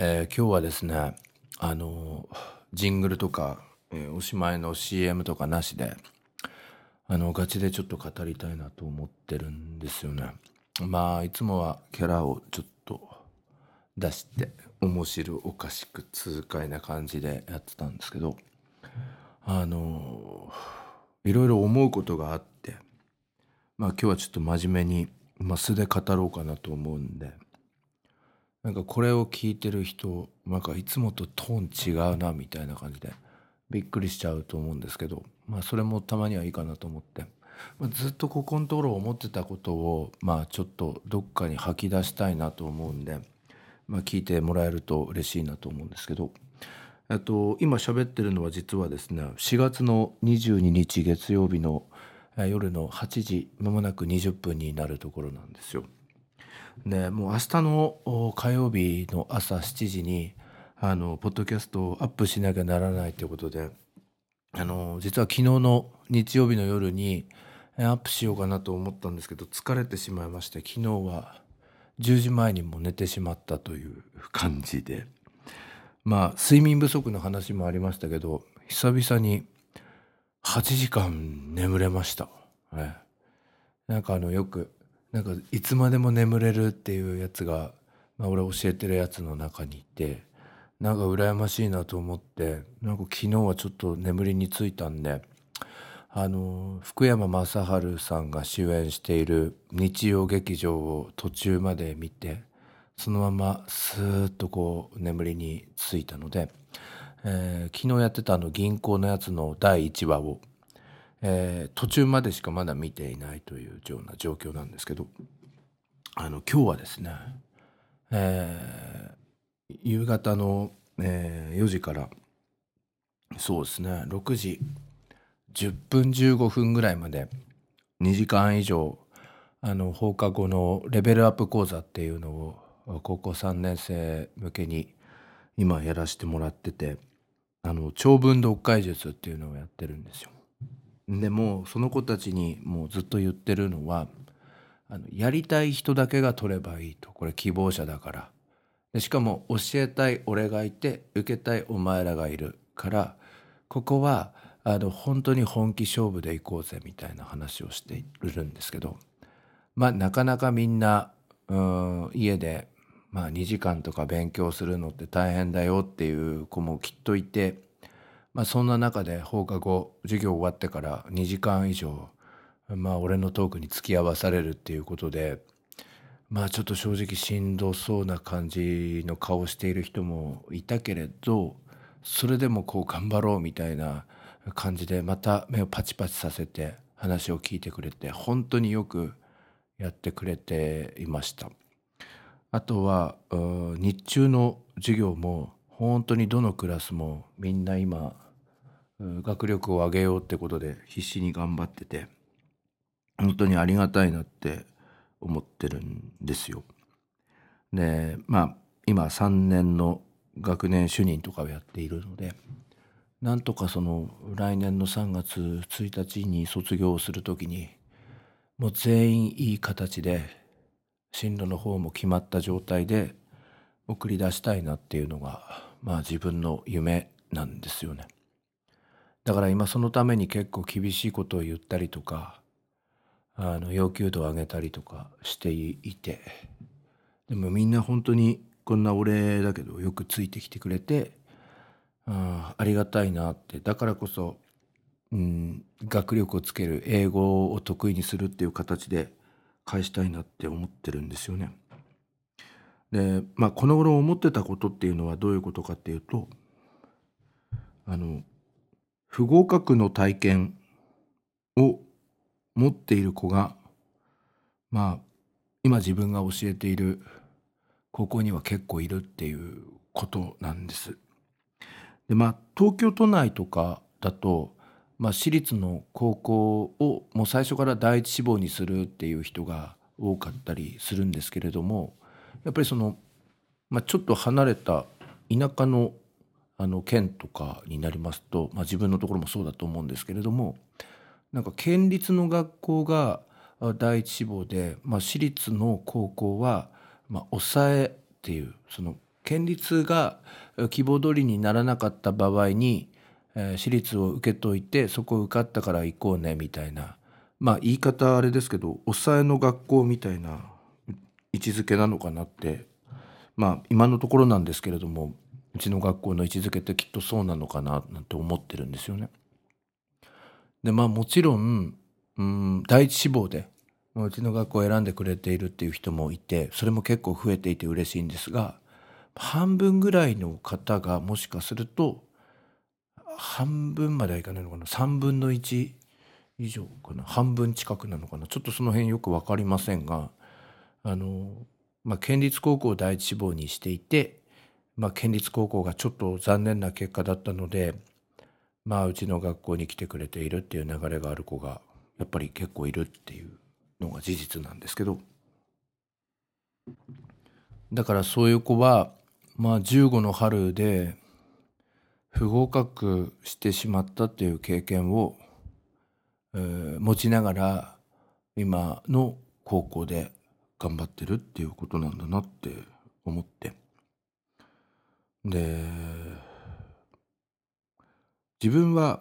えー今日はですねあのジングルとか、えーおしまいの CM とかなしであのガチでちょっと語りたいなと思ってるんですよね。まあいつもはキャラをちょっと出して面白おかしく痛快な感じでやってたんですけどあのいろいろ思うことがあってまあ今日はちょっと真面目に、まあ、素で語ろうかなと思うんでなんかこれを聞いてる人なんかいつもとトーン違うなみたいな感じでびっくりしちゃうと思うんですけどまあそれもたまにはいいかなと思って、まあ、ずっとここのところ思ってたことをまあちょっとどっかに吐き出したいなと思うんで、まあ、聞いてもらえると嬉しいなと思うんですけど。と、今喋ってるのは実はですね4月の22日月曜日の夜の8時まもなく20分になるところなんですよ。でもう明日の火曜日の朝7時にあのポッドキャストをアップしなきゃならないということであの実は昨日の日曜日の夜にアップしようかなと思ったんですけど疲れてしまいまして昨日は10時前にも寝てしまったという感じでまあ睡眠不足の話もありましたけど久々に8時間眠れました。はいなんかあのよくなんかいつまでも眠れるっていうやつが、まあ、俺教えてるやつの中にいてなんか羨ましいなと思ってなんか昨日はちょっと眠りについたんであの福山雅治さんが主演している日曜劇場を途中まで見てそのままスーッとこう眠りについたので、えー昨日やってたあの銀行のやつの第1話をえー途中までしかまだ見ていないというような状況なんですけどあの今日はですね、えー夕方の、えー4時からそうですね6時10分15分ぐらいまで2時間以上あの放課後のレベルアップ講座っていうのを高校3年生向けに今やらせてもらっててあの長文読解術っていうのをやってるんですよ。でもその子たちにもうずっと言ってるのはあのやりたい人だけが取ればいいとこれ希望者だから。でしかも教えたい俺がいて受けたいお前らがいるからここはあの本当に本気勝負でいこうぜみたいな話をしているんですけどまあなかなかみんなうん家で、まあ、2時間とか勉強するのって大変だよっていう子もきっといてまあ、そんな中で放課後授業終わってから2時間以上まあ俺のトークに付き合わされるっていうことでまあちょっと正直しんどそうな感じの顔している人もいたけれどそれでもこう頑張ろうみたいな感じでまた目をパチパチさせて話を聞いてくれて本当によくやってくれていました。あとは日中の授業も本当にどのクラスもみんな今学力を上げようってことで必死に頑張ってて本当にありがたいなって思ってるんですよ。でまあ今3年の学年主任とかをやっているのでなんとかその来年の3月1日に卒業する時にもう全員いい形で進路の方も決まった状態で送り出したいなっていうのがまあ自分の夢なんですよね。だから今そのために結構厳しいことを言ったりとかあの要求度を上げたりとかしていてでもみんな本当にこんな俺だけどよくついてきてくれてあありがたいなってだからこそ、うん、学力をつける英語を得意にするっていう形で返したいなって思ってるんですよね。でまあこの頃思ってたことっていうのはどういうことかっていうとあの不合格の体験を持っている子がまあ今自分が教えている高校には結構いるっていうことなんです。でまあ東京都内とかだと、まあ、私立の高校をもう最初から第一志望にするっていう人が多かったりするんですけれどもやっぱりその、まあ、ちょっと離れた田舎のあの県とかになりますと、まあ、自分のところもそうだと思うんですけれどもなんか県立の学校が第一志望で、まあ、私立の高校は、まあ、抑えっていうその県立が希望通りにならなかった場合に、えー、私立を受けといてそこ受かったから行こうねみたいなまあ言い方あれですけど抑えの学校みたいな位置づけなのかなって。まあ今のところなんですけれどもうちの学校の位置づけってきっとそうなのかななんて思ってるんですよね。でまあもちろんうん第一志望でうちの学校を選んでくれているっていう人もいてそれも結構増えていて嬉しいんですが半分ぐらいの方がもしかすると半分まではいかないのかな？3分の1以上かな？半分近くなのかな？ちょっとその辺よく分かりませんがあの、まあ、県立高校を第一志望にしていて、まあ、県立高校がちょっと残念な結果だったのでまあうちの学校に来てくれているっていう流れがある子がやっぱり結構いるっていうのが事実なんですけど。だからそういう子はまあ15の春で不合格してしまったっていう経験を、えー、持ちながら今の高校で頑張ってるっていうことなんだなって思ってで自分は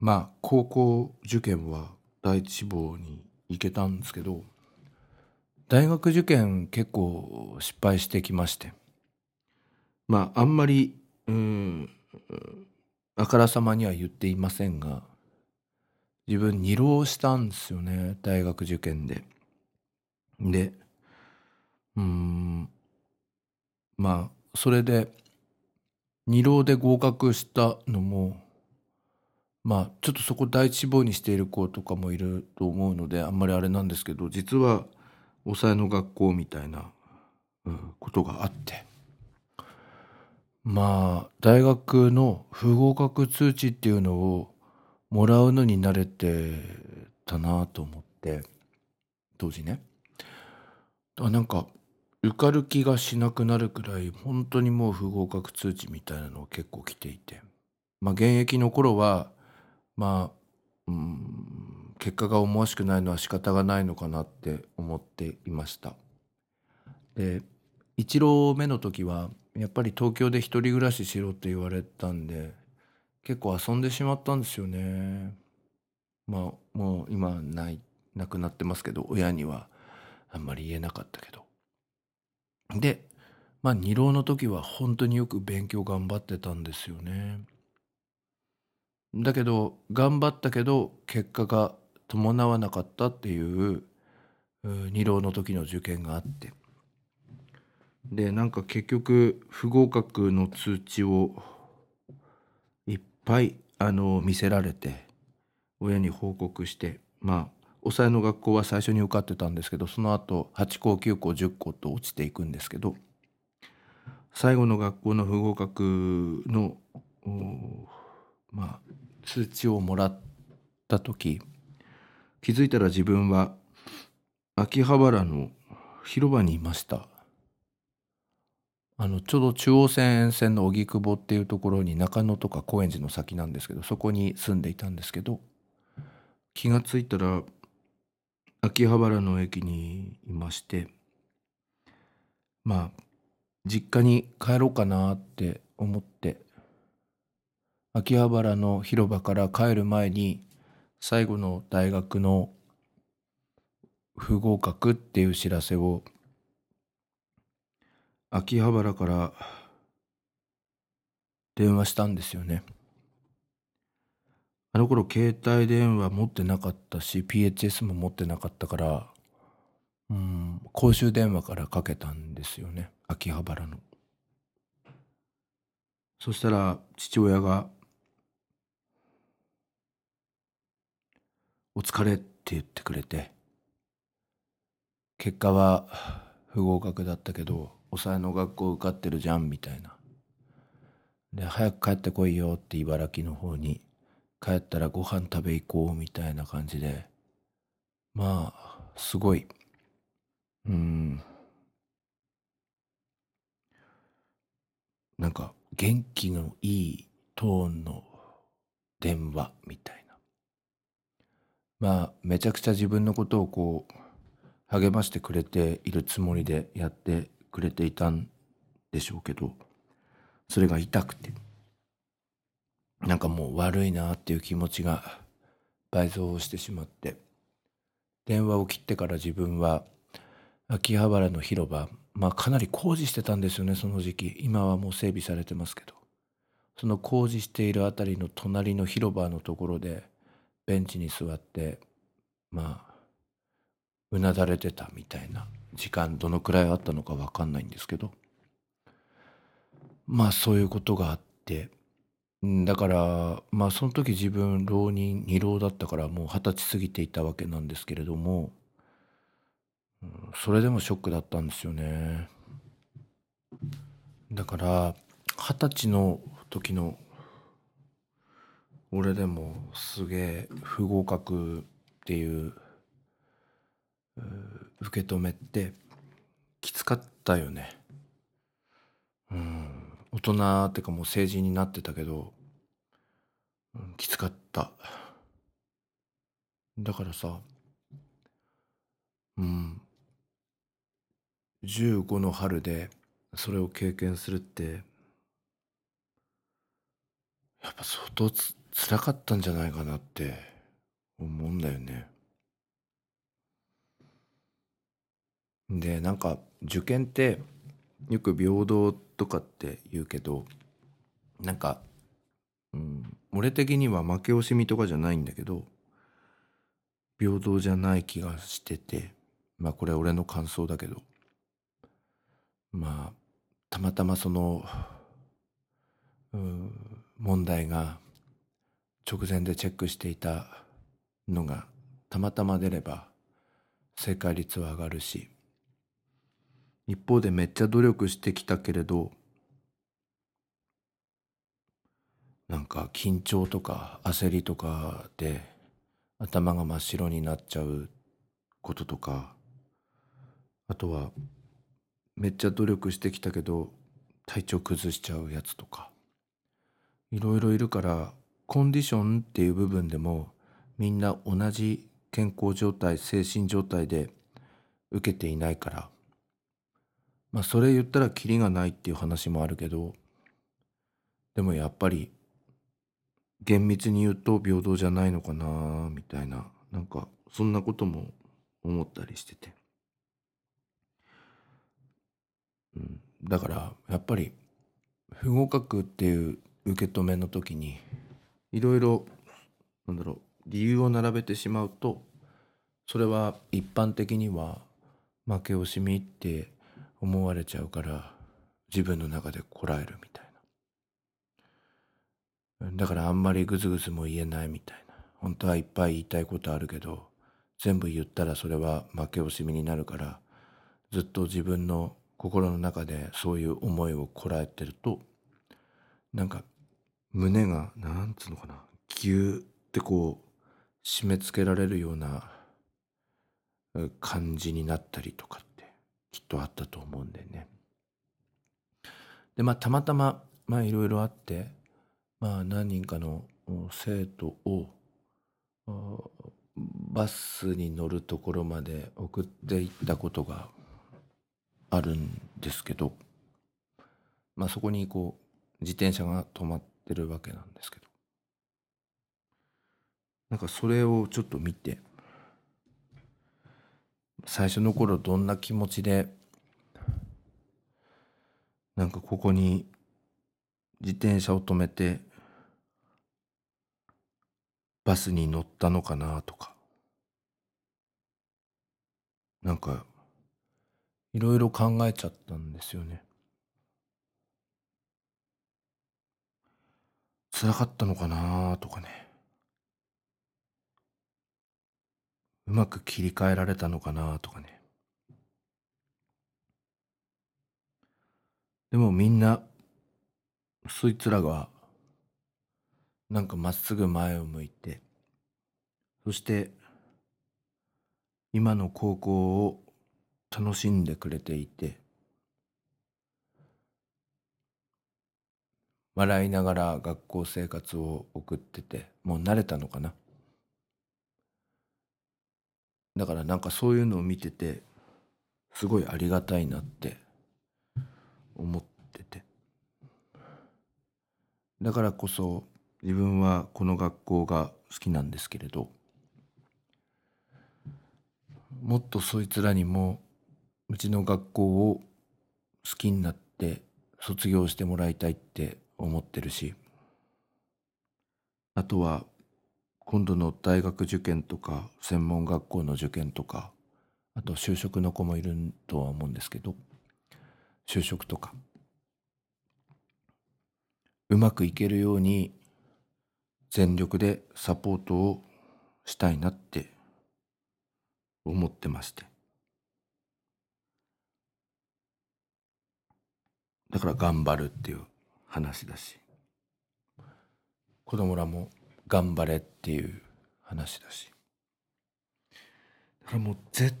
まあ高校受験は第一志望に行けたんですけど大学受験結構失敗してきましてまああんまりうんあからさまには言っていませんが自分二浪したんですよね大学受験で。でうんまあそれで二浪で合格したのもまあちょっとそこ第一志望にしている子とかもいると思うのであんまりあれなんですけど実は抑えの学校みたいな、うん、ことがあって。まあ大学の不合格通知っていうのをもらうのに慣れてたなと思って当時ね。あなんか受かる気がしなくなるくらい本当にもう不合格通知みたいなのが結構来ていて。まあ現役の頃はまあうん結果が思わしくないのは仕方がないのかなって思っていました。で一浪目の時はやっぱり東京で一人暮らししろって言われたんで結構遊んでしまったんですよね。まあもう今ないなくなってますけど親には。あんまり言えなかったけど。でまあ二浪の時は本当によく勉強頑張ってたんですよね。だけど頑張ったけど結果が伴わなかったっていう二浪の時の受験があって。でなんか結局不合格の通知をいっぱいあの見せられて親に報告してまあ抑えの学校は最初に受かってたんですけどその後8校9校10校と落ちていくんですけど最後の学校の不合格のまあ通知をもらった時気づいたら自分は秋葉原の広場にいました。あのちょうど中央線沿線の荻窪っていうところに中野とか高円寺の先なんですけどそこに住んでいたんですけど気がついたら秋葉原の駅にいましてまあ実家に帰ろうかなって思って秋葉原の広場から帰る前に最後の大学の不合格っていう知らせを秋葉原から電話したんですよね。あの頃携帯電話持ってなかったし PHS も持ってなかったからうん公衆電話からかけたんですよね秋葉原の。そしたら父親が「お疲れ」って言ってくれて結果は不合格だったけど抑えの学校受かってるじゃんみたいな。で早く帰ってこいよって茨城の方に帰ったらご飯食べ行こうみたいな感じで。まあすごい。うん。なんか元気のいいトーンの電話みたいな。まあめちゃくちゃ自分のことをこう励ましてくれているつもりでやってくれていたんでしょうけどそれが痛くて。なんかもう悪いなっていう気持ちが倍増してしまって。電話を切ってから自分は秋葉原の広場まあかなり工事してたんですよねその時期。今はもう整備されてますけど。その工事している辺りの隣の広場のところでベンチに座ってまあうなだれてたみたいな。時間どのくらいあったのか分かんないんですけど。まあそういうことがあって。だからまあその時自分浪人二浪だったからもう二十歳過ぎていたわけなんですけれどもそれでもショックだったんですよね。だから二十歳の時の俺でもすげえ不合格っていう受け止めってきつかったよね。うん。大人ってかもう成人になってたけど、うん、きつかっただからさうん15の春でそれを経験するってやっぱ相当つ辛かったんじゃないかなって思うんだよね。でなんか受験ってよく平等とかって言うけどなんか、うん、俺的には負け惜しみとかじゃないんだけど平等じゃない気がしててまあこれ俺の感想だけどまあたまたまその、うん、問題が直前でチェックしていたのがたまたま出れば正解率は上がるし一方でめっちゃ努力してきたけれどなんか緊張とか焦りとかで頭が真っ白になっちゃうこととかあとはめっちゃ努力してきたけど体調崩しちゃうやつとか。いろいろいるからコンディションっていう部分でもみんな同じ健康状態精神状態で受けていないからまあそれ言ったらキリがないっていう話もあるけどでもやっぱり厳密に言うと平等じゃないのかなみたいななんかそんなことも思ったりしてて、うん、だからやっぱり不合格っていう受け止めの時にいろいろなんだろう理由を並べてしまうとそれは一般的には負け惜しみって思われちゃうから自分の中でこらえるみたいな。だからあんまりグズグズも言えないみたいな。本当はいっぱい言いたいことあるけど全部言ったらそれは負け惜しみになるからずっと自分の心の中でそういう思いをこらえてるとなんか胸がなんつうのかなギューってこう締め付けられるような感じになったりとかきっとあったと思うんでね。でまあたまたままあいろいろあってまあ何人かの生徒をバスに乗るところまで送っていったことがあるんですけどまあそこにこう自転車が止まってるわけなんですけどなんかそれをちょっと見て最初の頃どんな気持ちでなんかここに自転車を止めてバスに乗ったのかなとか。なんかいろいろ考えちゃったんですよね。辛かったのかなとかね。うまく切り替えられたのかなとかね。でもみんなそいつらがなんかまっすぐ前を向いてそして今の高校を楽しんでくれていて笑いながら学校生活を送っててもう慣れたのかな。だからなんかそういうのを見ててすごいありがたいなって思ってて。だからこそ自分はこの学校が好きなんですけれどもっとそいつらにもうちの学校を好きになって卒業してもらいたいって思ってるしあとは今度の大学受験とか専門学校の受験とかあと就職の子もいるとは思うんですけど就職とか。うまくいけるように全力でサポートをしたいなって思ってまして。だから頑張るっていう話だし。子供らも頑張れっていう話だし。だからもう絶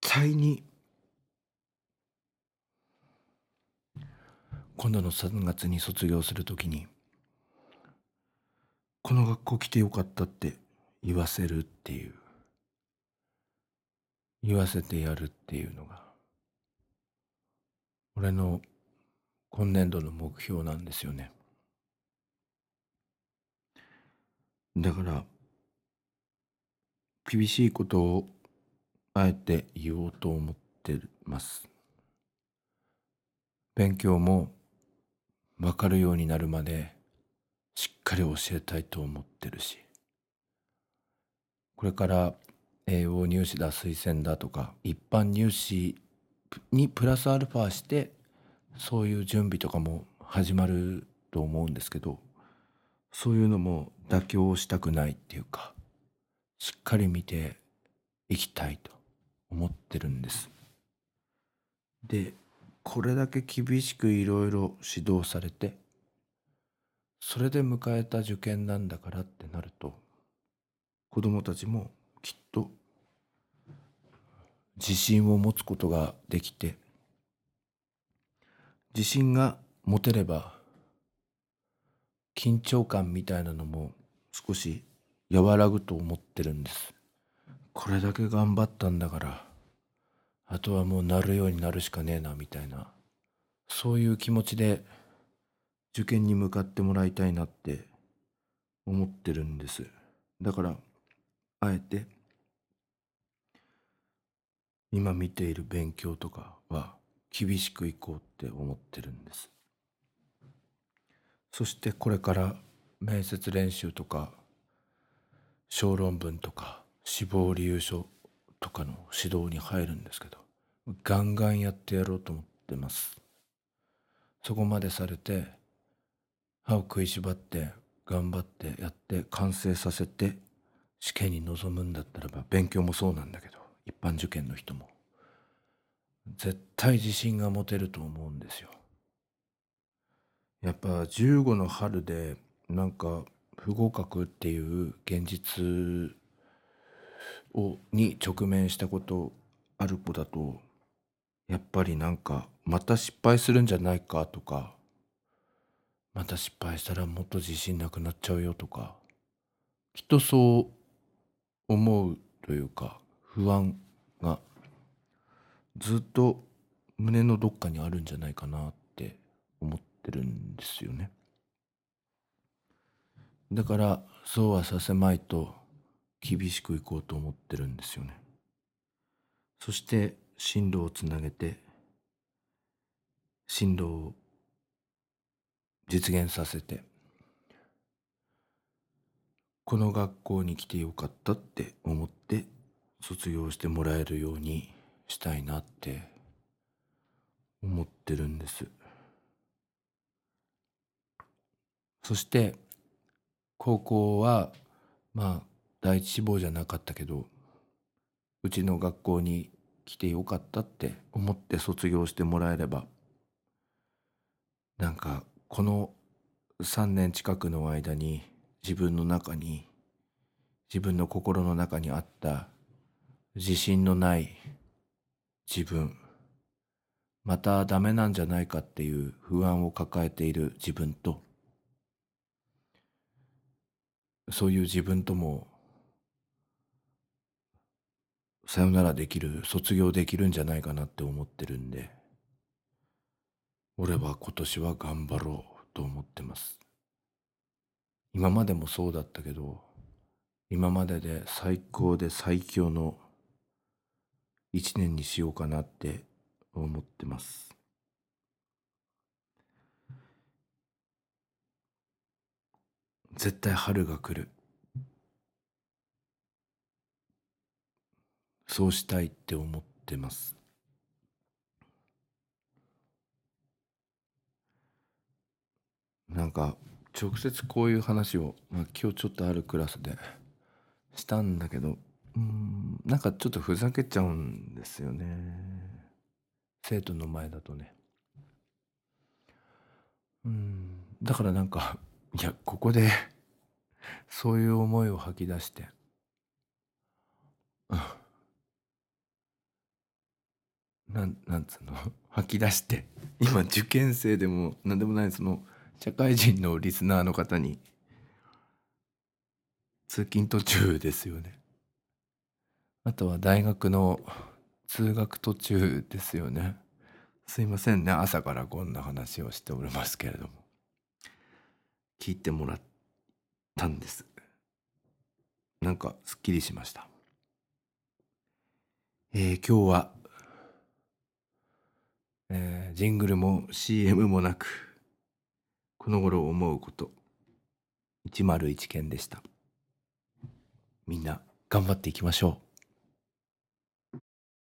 対に。今度の3月に卒業するときにこの学校来てよかったって言わせるっていう。言わせてやるっていうのが俺の今年度の目標なんですよねだから厳しいことをあえて言おうと思ってます。勉強も分かるようになるまでしっかり教えたいと思ってるし。これから栄養入試だ推薦だとか一般入試にプラスアルファしてそういう準備とかも始まると思うんですけどそういうのも妥協したくないっていうかしっかり見ていきたいと思ってるんです。でこれだけ厳しくいろいろ指導されてそれで迎えた受験なんだからってなると子供たちもきっと自信を持つことができて自信が持てれば緊張感みたいなのも少し和らぐと思ってるんです。これだけ頑張ったんだからあとはもうなるようになるしかねえなみたいな。そういう気持ちで受験に向かってもらいたいなって思ってるんです。だからあえて今見ている勉強とかは厳しくいこうって思ってるんです。そしてこれから面接練習とか小論文とか死亡理由書とかの指導に入るんですけどガンガンやってやろうと思ってます。そこまでされて歯を食いしばって頑張ってやって完成させて試験に臨むんだったらば勉強もそうなんだけど一般受験の人も。絶対自信が持てると思うんですよ。やっぱ15の春でなんか不合格っていう現実をに直面したことある子だとやっぱりなんかまた失敗するんじゃないかとかまた失敗したらもっと自信なくなっちゃうよとかきっとそう思うというか不安がずっと胸のどっかにあるんじゃないかなって思ってるんですよね。だからそうはさせまいと厳しくいこうと思ってるんですよね。そして進路をつなげて進路を実現させてこの学校に来てよかったって思って卒業してもらえるようにしたいなって思ってるんです。そして高校はまあ第一志望じゃなかったけどうちの学校に来てよかったって思って卒業してもらえればなんかこの3年近くの間に自分の中に自分の心の中にあった自信のない自分またダメなんじゃないかっていう不安を抱えている自分とそういう自分ともさよならできる卒業できるんじゃないかなって思ってるんで俺は今年は頑張ろうと思ってます。今までもそうだったけど今までで最高で最強の一年にしようかなって思ってます。絶対春が来る。そうしたいって思ってます。なんか直接こういう話を、まあ、今日ちょっとあるクラスでしたんだけどうんなんかちょっとふざけちゃうんですよね。生徒の前だとね。うんだからなんかいやここでそういう思いを吐き出して。なんなんつうの？吐き出して。今受験生でも何でもないその社会人のリスナーの方に通勤途中ですよね。あとは大学の通学途中ですよね。すいませんね朝からこんな話をしておりますけれども。聞いてもらったんです。なんかすっきりしました。えー、今日は、えー、ジングルも CM もなくこの頃思うこと101件でした。みんな頑張っていきましょう。